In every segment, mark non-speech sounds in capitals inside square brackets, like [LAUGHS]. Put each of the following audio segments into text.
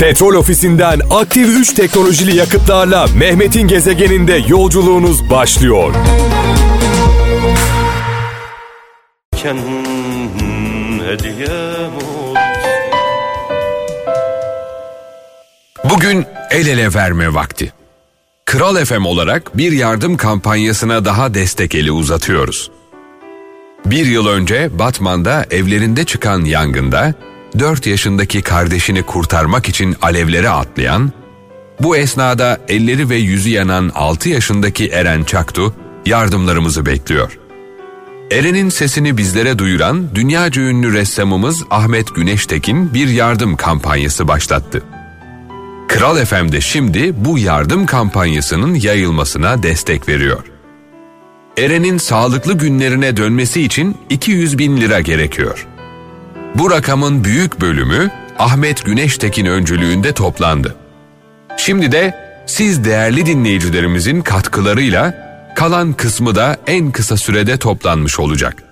Petrol ofisinden aktif 3 teknolojili yakıtlarla Mehmet'in gezegeninde yolculuğunuz başlıyor. Bugün el ele verme vakti. Kral FM olarak bir yardım kampanyasına daha destek eli uzatıyoruz. Bir yıl önce Batman'da evlerinde çıkan yangında 4 yaşındaki kardeşini kurtarmak için alevlere atlayan, bu esnada elleri ve yüzü yanan 6 yaşındaki Eren Çaktu yardımlarımızı bekliyor. Eren'in sesini bizlere duyuran dünyaca ünlü ressamımız Ahmet Güneştekin bir yardım kampanyası başlattı. Kral FM'de şimdi bu yardım kampanyasının yayılmasına destek veriyor. Eren'in sağlıklı günlerine dönmesi için 200 bin lira gerekiyor. Bu rakamın büyük bölümü Ahmet Güneştekin öncülüğünde toplandı. Şimdi de siz değerli dinleyicilerimizin katkılarıyla kalan kısmı da en kısa sürede toplanmış olacak.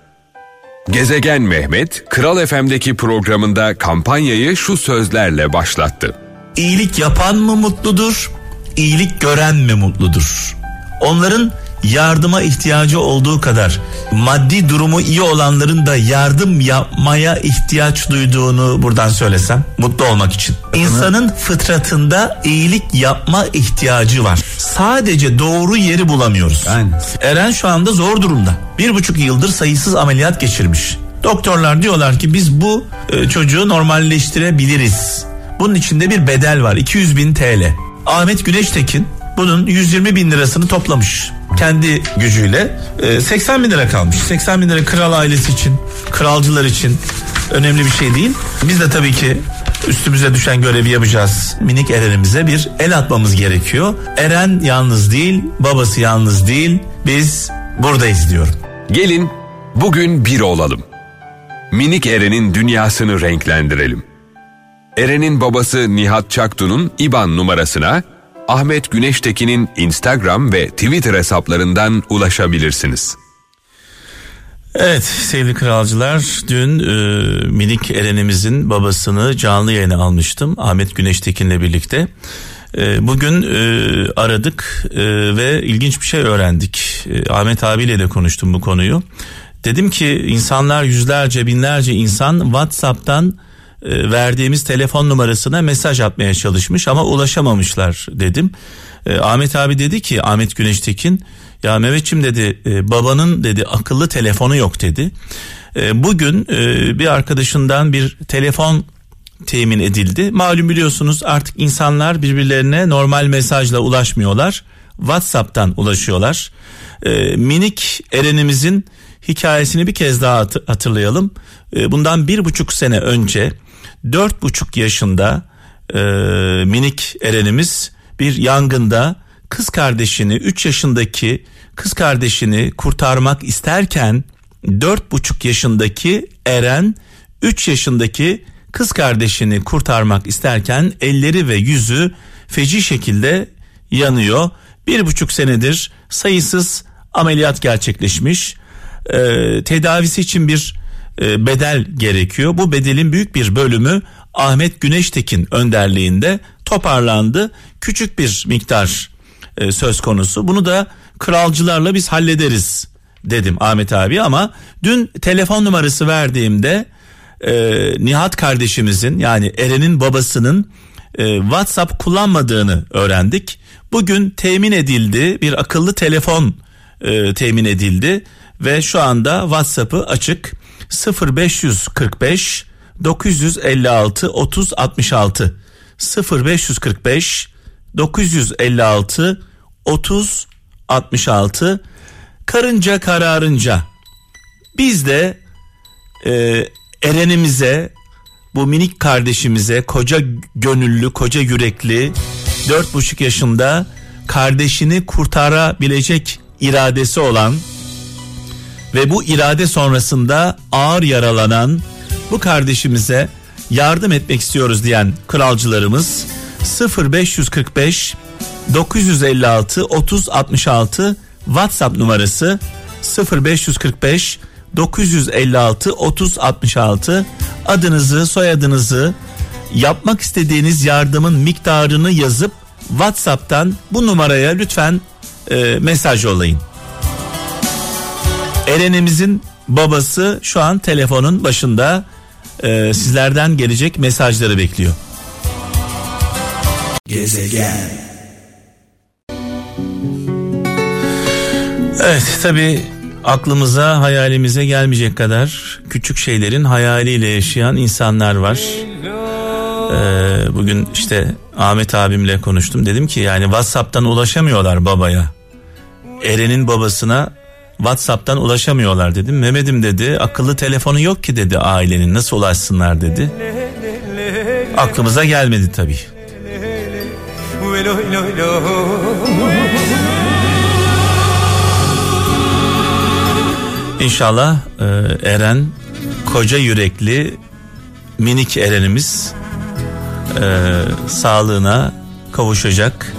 Gezegen Mehmet, Kral FM'deki programında kampanyayı şu sözlerle başlattı. İyilik yapan mı mutludur, iyilik gören mi mutludur? Onların yardıma ihtiyacı olduğu kadar maddi durumu iyi olanların da yardım yapmaya ihtiyaç duyduğunu buradan söylesem mutlu olmak için. İnsanın fıtratında iyilik yapma ihtiyacı var. Sadece doğru yeri bulamıyoruz. Aynen. Eren şu anda zor durumda. Bir buçuk yıldır sayısız ameliyat geçirmiş. Doktorlar diyorlar ki biz bu e, çocuğu normalleştirebiliriz. Bunun içinde bir bedel var 200 bin TL. Ahmet Güneştekin bunun 120 bin lirasını toplamış. Kendi gücüyle e, 80 bin lira kalmış. 80 bin lira kral ailesi için, kralcılar için önemli bir şey değil. Biz de tabii ki üstümüze düşen görevi yapacağız. Minik Eren'imize bir el atmamız gerekiyor. Eren yalnız değil, babası yalnız değil. Biz buradayız diyorum. Gelin bugün bir olalım. Minik Eren'in dünyasını renklendirelim. Eren'in babası Nihat Çaktu'nun IBAN numarasına Ahmet Güneştekin'in Instagram ve Twitter hesaplarından ulaşabilirsiniz. Evet sevgili kralcılar dün e, minik Eren'imizin babasını canlı yayına almıştım Ahmet Güneştekin'le birlikte. E, bugün e, aradık e, ve ilginç bir şey öğrendik. E, Ahmet abiyle de konuştum bu konuyu. Dedim ki insanlar yüzlerce binlerce insan WhatsApp'tan e, verdiğimiz telefon numarasına mesaj atmaya çalışmış ama ulaşamamışlar dedim. E, Ahmet abi dedi ki Ahmet Güneştekin ya Mehmetçim dedi e, babanın dedi akıllı telefonu yok dedi. Bugün bir arkadaşından bir telefon temin edildi. Malum biliyorsunuz artık insanlar birbirlerine normal mesajla ulaşmıyorlar. WhatsApp'tan ulaşıyorlar. Minik Eren'imizin hikayesini bir kez daha hat- hatırlayalım. Bundan bir buçuk sene önce dört buçuk yaşında e, minik Eren'imiz bir yangında kız kardeşini 3 yaşındaki kız kardeşini kurtarmak isterken dört buçuk yaşındaki Eren 3 yaşındaki kız kardeşini kurtarmak isterken elleri ve yüzü feci şekilde yanıyor. Bir buçuk senedir sayısız ameliyat gerçekleşmiş. Ee, tedavisi için bir e, bedel gerekiyor. Bu bedelin büyük bir bölümü Ahmet Güneştekin önderliğinde toparlandı. Küçük bir miktar e, söz konusu. Bunu da kralcılarla biz hallederiz dedim Ahmet abi ama dün telefon numarası verdiğimde e, Nihat kardeşimizin yani Eren'in babasının e, WhatsApp kullanmadığını öğrendik. Bugün temin edildi bir akıllı telefon e, temin edildi ve şu anda WhatsApp'ı açık 0545 956 30 66 0545 956 30 66 karınca kararınca biz de e, Eren'imize bu minik kardeşimize koca gönüllü koca yürekli dört buçuk yaşında kardeşini kurtarabilecek iradesi olan ve bu irade sonrasında ağır yaralanan bu kardeşimize yardım etmek istiyoruz diyen kralcılarımız 0545 956 30 66 WhatsApp numarası 0545 956 30 66 adınızı soyadınızı yapmak istediğiniz yardımın miktarını yazıp WhatsApp'tan bu numaraya lütfen e, mesaj yollayın. Eren'imizin babası şu an telefonun başında e, sizlerden gelecek mesajları bekliyor. Gezegen. Evet tabi aklımıza hayalimize gelmeyecek kadar küçük şeylerin hayaliyle yaşayan insanlar var. Ee, bugün işte Ahmet abimle konuştum dedim ki yani Whatsapp'tan ulaşamıyorlar babaya. Eren'in babasına Whatsapp'tan ulaşamıyorlar dedim. Mehmet'im dedi akıllı telefonu yok ki dedi ailenin nasıl ulaşsınlar dedi. Aklımıza gelmedi tabii. İnşallah e, Eren koca yürekli minik Eren'imiz e, sağlığına kavuşacak.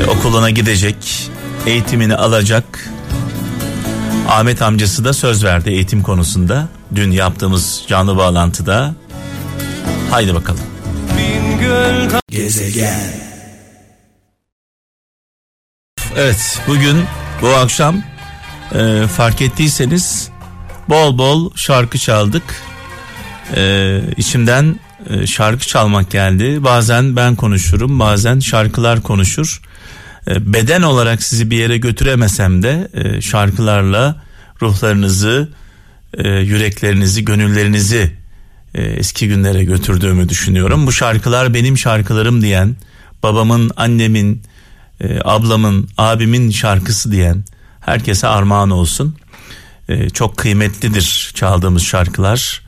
E, okuluna gidecek, eğitimini alacak. Ahmet amcası da söz verdi eğitim konusunda. Dün yaptığımız canlı bağlantıda. Haydi bakalım. Gezegen. Evet bugün bu akşam e, fark ettiyseniz bol bol şarkı çaldık. E, içimden e, şarkı çalmak geldi. Bazen ben konuşurum, bazen şarkılar konuşur. E, beden olarak sizi bir yere götüremesem de e, şarkılarla ruhlarınızı, e, yüreklerinizi, gönüllerinizi e, eski günlere götürdüğümü düşünüyorum. Bu şarkılar benim şarkılarım diyen, babamın, annemin, e, ablamın, abimin şarkısı diyen herkese armağan olsun. E, çok kıymetlidir çaldığımız şarkılar.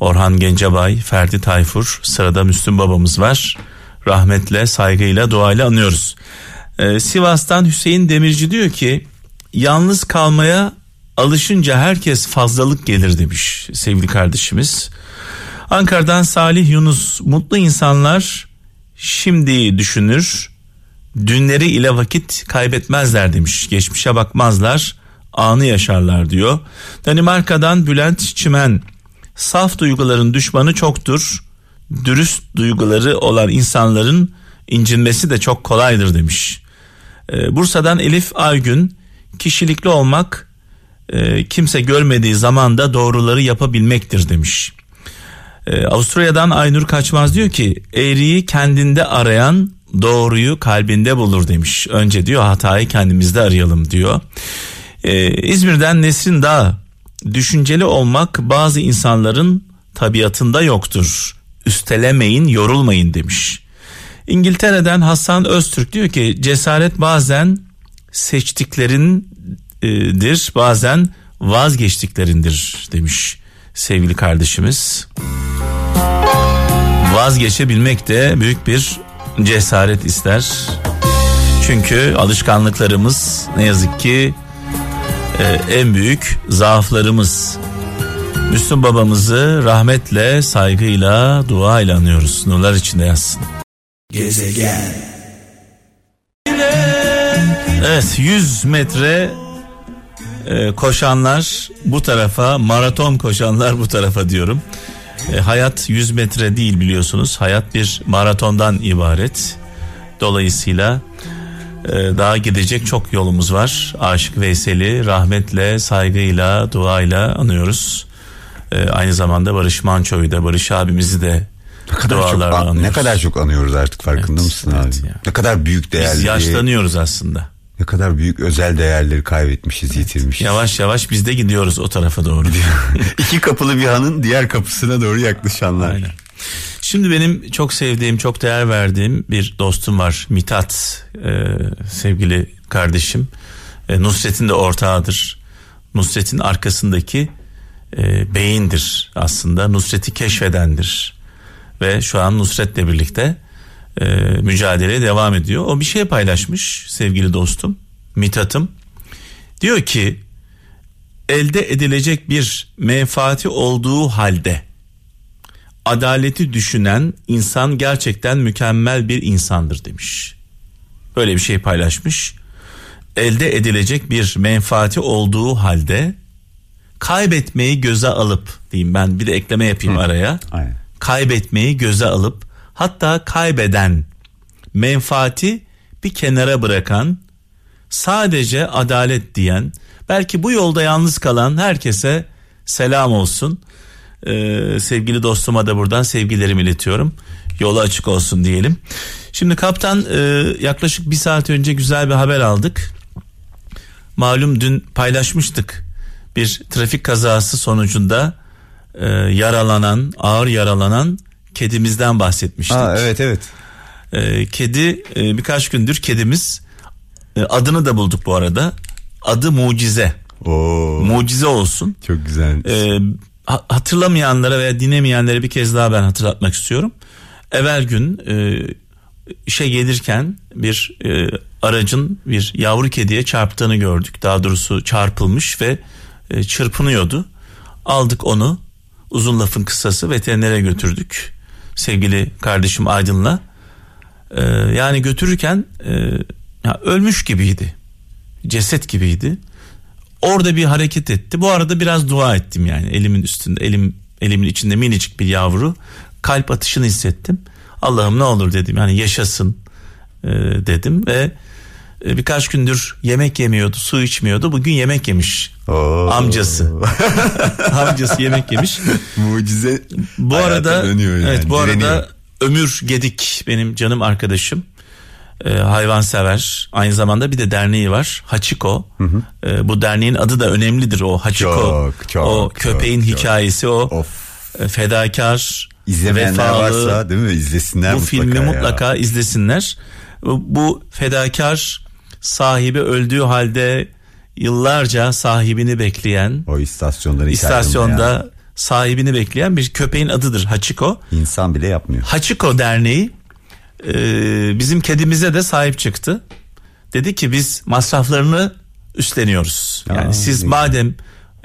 Orhan Gencebay, Ferdi Tayfur, sırada Müslüm babamız var. Rahmetle, saygıyla, duayla anıyoruz. Ee, Sivas'tan Hüseyin Demirci diyor ki yalnız kalmaya alışınca herkes fazlalık gelir demiş sevgili kardeşimiz. Ankara'dan Salih Yunus mutlu insanlar şimdi düşünür dünleri ile vakit kaybetmezler demiş geçmişe bakmazlar anı yaşarlar diyor. Danimarka'dan Bülent Çimen saf duyguların düşmanı çoktur dürüst duyguları olan insanların incinmesi de çok kolaydır demiş. Ee, Bursa'dan Elif Aygün kişilikli olmak e, kimse görmediği zamanda doğruları yapabilmektir demiş. Ee, Avusturya'dan Aynur Kaçmaz diyor ki eğriyi kendinde arayan doğruyu kalbinde bulur demiş. Önce diyor hatayı kendimizde arayalım diyor. Ee, İzmir'den Nesrin Dağ düşünceli olmak bazı insanların tabiatında yoktur. Üstelemeyin yorulmayın demiş. İngiltere'den Hasan Öztürk diyor ki cesaret bazen seçtiklerindir bazen vazgeçtiklerindir demiş sevgili kardeşimiz. Vazgeçebilmek de büyük bir cesaret ister. Çünkü alışkanlıklarımız ne yazık ki e, en büyük zaaflarımız. Müslüm babamızı rahmetle, saygıyla, duayla anıyoruz. Nurlar içinde yazsın. Gezegen. Evet 100 metre e, koşanlar bu tarafa maraton koşanlar bu tarafa diyorum. E, hayat 100 metre değil biliyorsunuz hayat bir maratondan ibaret. Dolayısıyla e, daha gidecek çok yolumuz var. Aşık Veysel'i rahmetle, saygıyla, duayla anıyoruz. E, aynı zamanda Barış Manço'yu da Barış abimizi de ne kadar çok anıyoruz. ne kadar çok anıyoruz artık farkında evet, mısın evet abi? Ya. Ne kadar büyük değerleri. Biz yaşlanıyoruz aslında. Ne kadar büyük özel değerleri kaybetmişiz, yitirmişiz. Yavaş yavaş biz de gidiyoruz o tarafa doğru. İki kapılı bir hanın diğer kapısına doğru yaklaşanlar. Aynen. Şimdi benim çok sevdiğim, çok değer verdiğim bir dostum var. Mitat e, sevgili kardeşim. E, Nusret'in de ortağıdır. Nusret'in arkasındaki e, beyindir aslında. Nusret'i keşfedendir ve şu an Nusret'le birlikte e, mücadeleye devam ediyor. O bir şey paylaşmış sevgili dostum Mithat'ım. Diyor ki elde edilecek bir menfaati olduğu halde adaleti düşünen insan gerçekten mükemmel bir insandır demiş. Böyle bir şey paylaşmış. Elde edilecek bir menfaati olduğu halde kaybetmeyi göze alıp diyeyim ben bir de ekleme yapayım Hı. araya. Aynen kaybetmeyi göze alıp hatta kaybeden menfaati bir kenara bırakan sadece adalet diyen belki bu yolda yalnız kalan herkese selam olsun. Ee, sevgili dostuma da buradan sevgilerimi iletiyorum. Yolu açık olsun diyelim. Şimdi kaptan e, yaklaşık bir saat önce güzel bir haber aldık. Malum dün paylaşmıştık bir trafik kazası sonucunda e, yaralanan ağır yaralanan kedimizden bahsetmiştik. Aa, evet evet. E, kedi e, birkaç gündür kedimiz e, adını da bulduk bu arada. Adı Mucize. Oo, Mucize olsun. çok güzel. E, ha- hatırlamayanlara veya dinlemeyenlere bir kez daha ben hatırlatmak istiyorum. Evvel gün e, işe gelirken bir e, aracın bir yavru kediye çarptığını gördük. Daha doğrusu çarpılmış ve e, çırpınıyordu. Aldık onu uzun lafın kısası veterinere götürdük. Sevgili kardeşim Aydın'la. E, yani götürürken e, ya ölmüş gibiydi. Ceset gibiydi. Orada bir hareket etti. Bu arada biraz dua ettim yani elimin üstünde elim elimin içinde minicik bir yavru kalp atışını hissettim. Allah'ım ne olur dedim yani yaşasın e, dedim ve birkaç gündür yemek yemiyordu, su içmiyordu. Bugün yemek yemiş. Oo. Amcası. [LAUGHS] Amcası yemek yemiş. Mucize. Bu arada yani, evet bu direniyor. arada Ömür Gedik benim canım arkadaşım. Ee, hayvansever. Aynı zamanda bir de derneği var. Hachiko. Ee, bu derneğin adı da önemlidir o Hachiko. Çok, çok, o köpeğin çok. hikayesi o. Of. e, Fedakar, İzlemeyenler vefalı. varsa değil mi izlesinler bu mutlaka filmi ya. mutlaka izlesinler. Bu fedakar sahibi öldüğü halde yıllarca sahibini bekleyen O istasyonları istasyonda sahibini bekleyen bir köpeğin adıdır Hachiko. insan bile yapmıyor. Hachiko Derneği e, bizim kedimize de sahip çıktı. Dedi ki biz masraflarını üstleniyoruz. Yani Aa, siz madem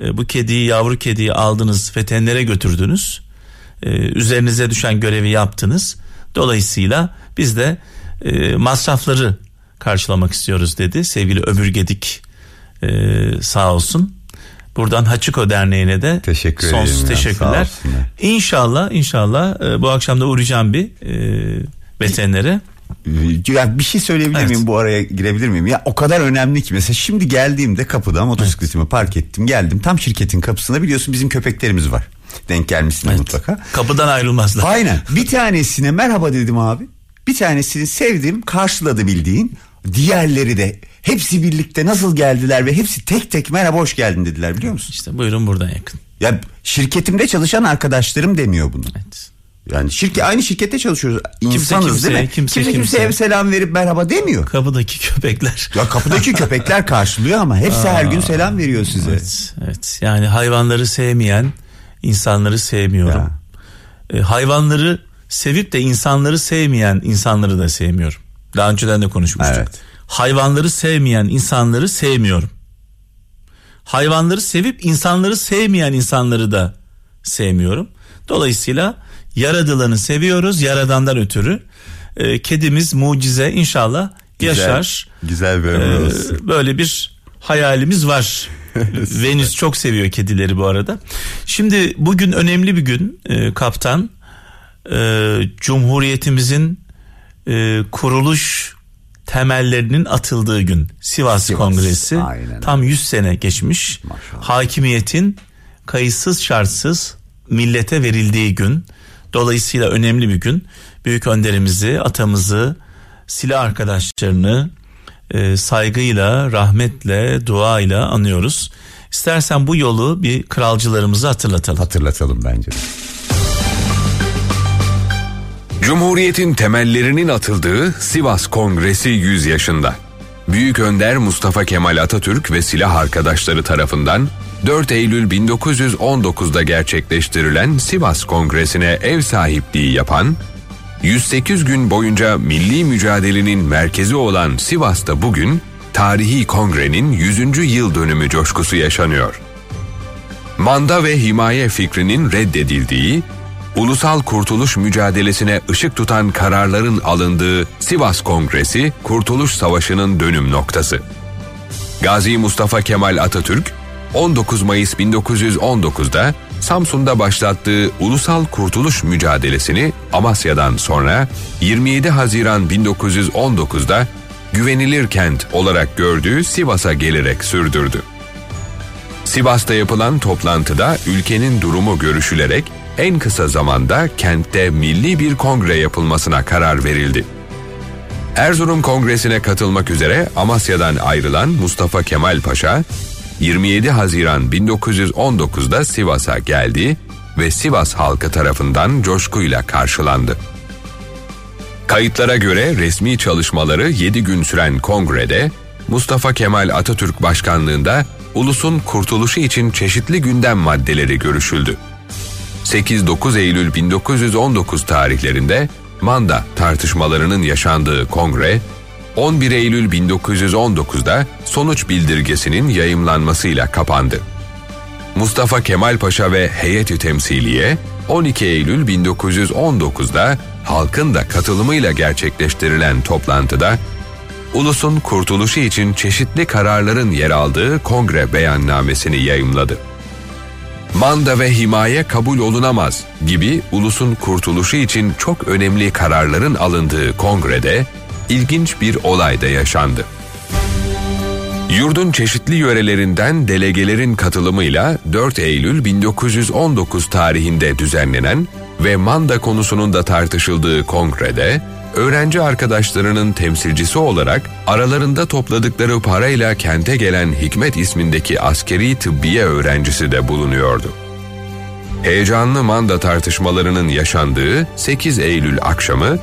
e, bu kediyi yavru kediyi aldınız veterinere götürdünüz. e, üzerinize düşen görevi yaptınız. Dolayısıyla biz de e, masrafları karşılamak istiyoruz dedi. Sevgili Ömür Gedik e, sağ olsun. Buradan Hachiko Derneği'ne de Teşekkür sonsuz ya, teşekkürler. İnşallah inşallah e, bu akşam da uğrayacağım bir e, veterinere. Ya bir şey söyleyebilir Evet. miyim bu araya girebilir miyim? Ya o kadar önemli ki mesela şimdi geldiğimde kapıda motosikletimi park ettim geldim tam şirketin kapısına biliyorsun bizim köpeklerimiz var. Denk gelmişsin mutlaka. Kapıdan ayrılmazlar. Aynen bir tanesine merhaba dedim abi. Bir tanesini sevdim karşıladı bildiğin. Diğerleri de hepsi birlikte nasıl geldiler ve hepsi tek tek merhaba hoş geldin dediler biliyor musun? İşte buyurun buradan yakın. Ya şirketimde çalışan arkadaşlarım demiyor bunu. Evet. Yani şirket aynı şirkette çalışıyoruz. Kimse İnsanız kimseye, değil mi? kimse kimse kimseye kimseye. selam verip merhaba demiyor. Kapıdaki köpekler. Ya kapıdaki [LAUGHS] köpekler karşılıyor ama hepsi her gün selam veriyor size. Evet, evet. Yani hayvanları sevmeyen insanları sevmiyorum. E, hayvanları sevip de insanları sevmeyen insanları da sevmiyorum. Daha önceden de konuşmuştuk. Evet. Hayvanları sevmeyen insanları sevmiyorum. Hayvanları sevip insanları sevmeyen insanları da sevmiyorum. Dolayısıyla yaradılanı seviyoruz yaradandan ötürü. E, kedimiz mucize inşallah yaşar. Güzel bir ömür Ee, olsun. böyle bir hayalimiz var. [LAUGHS] Venüs çok seviyor kedileri bu arada. Şimdi bugün önemli bir gün e, kaptan. E, Cumhuriyetimizin e, kuruluş temellerinin atıldığı gün Sivas, Sivas, Kongresi aynen tam 100 sene geçmiş. Maşallah. Hakimiyetin kayıtsız şartsız millete verildiği gün. Dolayısıyla önemli bir gün. Büyük önderimizi, atamızı, silah arkadaşlarını e, saygıyla, rahmetle, duayla anıyoruz. İstersen bu yolu bir kralcılarımızı hatırlatalım. Hatırlatalım bence. de. Cumhuriyetin temellerinin atıldığı Sivas Kongresi 100 yaşında. Büyük Önder Mustafa Kemal Atatürk ve silah arkadaşları tarafından 4 Eylül 1919'da gerçekleştirilen Sivas Kongresi'ne ev sahipliği yapan, 108 gün boyunca milli mücadelenin merkezi olan Sivas'ta bugün tarihi kongrenin 100. yıl dönümü coşkusu yaşanıyor. Manda ve himaye fikrinin reddedildiği, ulusal kurtuluş mücadelesine ışık tutan kararların alındığı Sivas Kongresi, Kurtuluş Savaşı'nın dönüm noktası. Gazi Mustafa Kemal Atatürk, 19 Mayıs 1919'da Samsun'da başlattığı ulusal kurtuluş mücadelesini Amasya'dan sonra 27 Haziran 1919'da güvenilir kent olarak gördüğü Sivas'a gelerek sürdürdü. Sivas'ta yapılan toplantıda ülkenin durumu görüşülerek en kısa zamanda kentte milli bir kongre yapılmasına karar verildi. Erzurum Kongresi'ne katılmak üzere Amasya'dan ayrılan Mustafa Kemal Paşa, 27 Haziran 1919'da Sivas'a geldi ve Sivas halkı tarafından coşkuyla karşılandı. Kayıtlara göre resmi çalışmaları 7 gün süren kongrede Mustafa Kemal Atatürk başkanlığında ulusun kurtuluşu için çeşitli gündem maddeleri görüşüldü. 8-9 Eylül 1919 tarihlerinde Manda tartışmalarının yaşandığı kongre, 11 Eylül 1919'da sonuç bildirgesinin yayımlanmasıyla kapandı. Mustafa Kemal Paşa ve heyeti temsiliye 12 Eylül 1919'da halkın da katılımıyla gerçekleştirilen toplantıda ulusun kurtuluşu için çeşitli kararların yer aldığı kongre beyannamesini yayımladı. Manda ve himaye kabul olunamaz gibi ulusun kurtuluşu için çok önemli kararların alındığı kongrede ilginç bir olay da yaşandı. Yurdun çeşitli yörelerinden delegelerin katılımıyla 4 Eylül 1919 tarihinde düzenlenen ve manda konusunun da tartışıldığı kongrede öğrenci arkadaşlarının temsilcisi olarak aralarında topladıkları parayla kente gelen Hikmet ismindeki askeri tıbbiye öğrencisi de bulunuyordu. Heyecanlı manda tartışmalarının yaşandığı 8 Eylül akşamı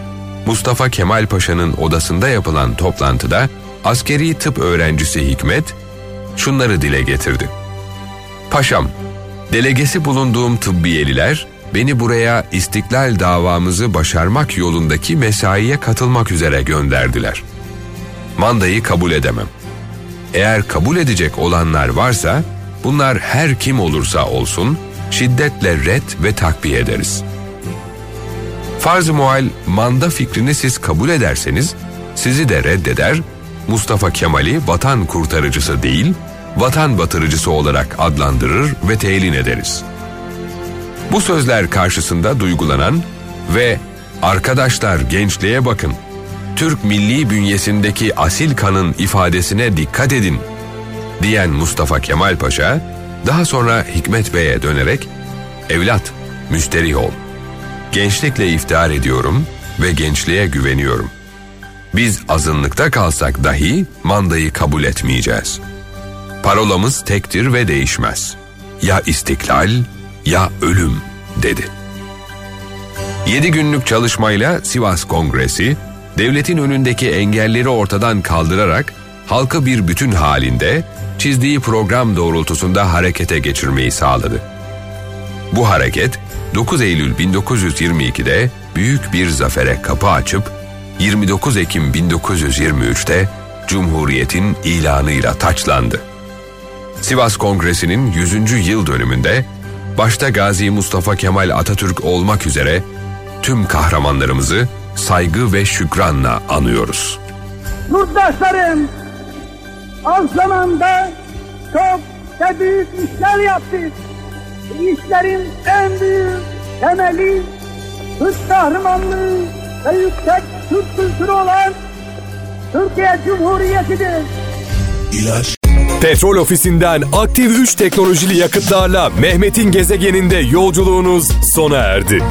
Mustafa Kemal Paşa'nın odasında yapılan toplantıda askeri tıp öğrencisi Hikmet şunları dile getirdi. Paşam, delegesi bulunduğum tıbbiyeliler beni buraya istiklal davamızı başarmak yolundaki mesaiye katılmak üzere gönderdiler. Mandayı kabul edemem. Eğer kabul edecek olanlar varsa bunlar her kim olursa olsun şiddetle red ve takviye ederiz. Farz-ı manda fikrini siz kabul ederseniz sizi de reddeder, Mustafa Kemal'i vatan kurtarıcısı değil, vatan batırıcısı olarak adlandırır ve telin ederiz.'' Bu sözler karşısında duygulanan ve arkadaşlar gençliğe bakın, Türk milli bünyesindeki asil kanın ifadesine dikkat edin diyen Mustafa Kemal Paşa daha sonra Hikmet Bey'e dönerek evlat müsterih ol. Gençlikle iftihar ediyorum ve gençliğe güveniyorum. Biz azınlıkta kalsak dahi mandayı kabul etmeyeceğiz. Parolamız tektir ve değişmez. Ya istiklal ya ölüm dedi. Yedi günlük çalışmayla Sivas Kongresi, devletin önündeki engelleri ortadan kaldırarak halkı bir bütün halinde çizdiği program doğrultusunda harekete geçirmeyi sağladı. Bu hareket 9 Eylül 1922'de büyük bir zafere kapı açıp 29 Ekim 1923'te Cumhuriyet'in ilanıyla taçlandı. Sivas Kongresi'nin 100. yıl dönümünde başta Gazi Mustafa Kemal Atatürk olmak üzere tüm kahramanlarımızı saygı ve şükranla anıyoruz. Yurttaşlarım, az zamanda çok ve büyük işler yaptık. İşlerin en büyük temeli Türk kahramanlığı ve yüksek Türk kültürü olan Türkiye Cumhuriyeti'dir. İlaç Petrol ofisinden aktif 3 teknolojili yakıtlarla Mehmet'in gezegeninde yolculuğunuz sona erdi.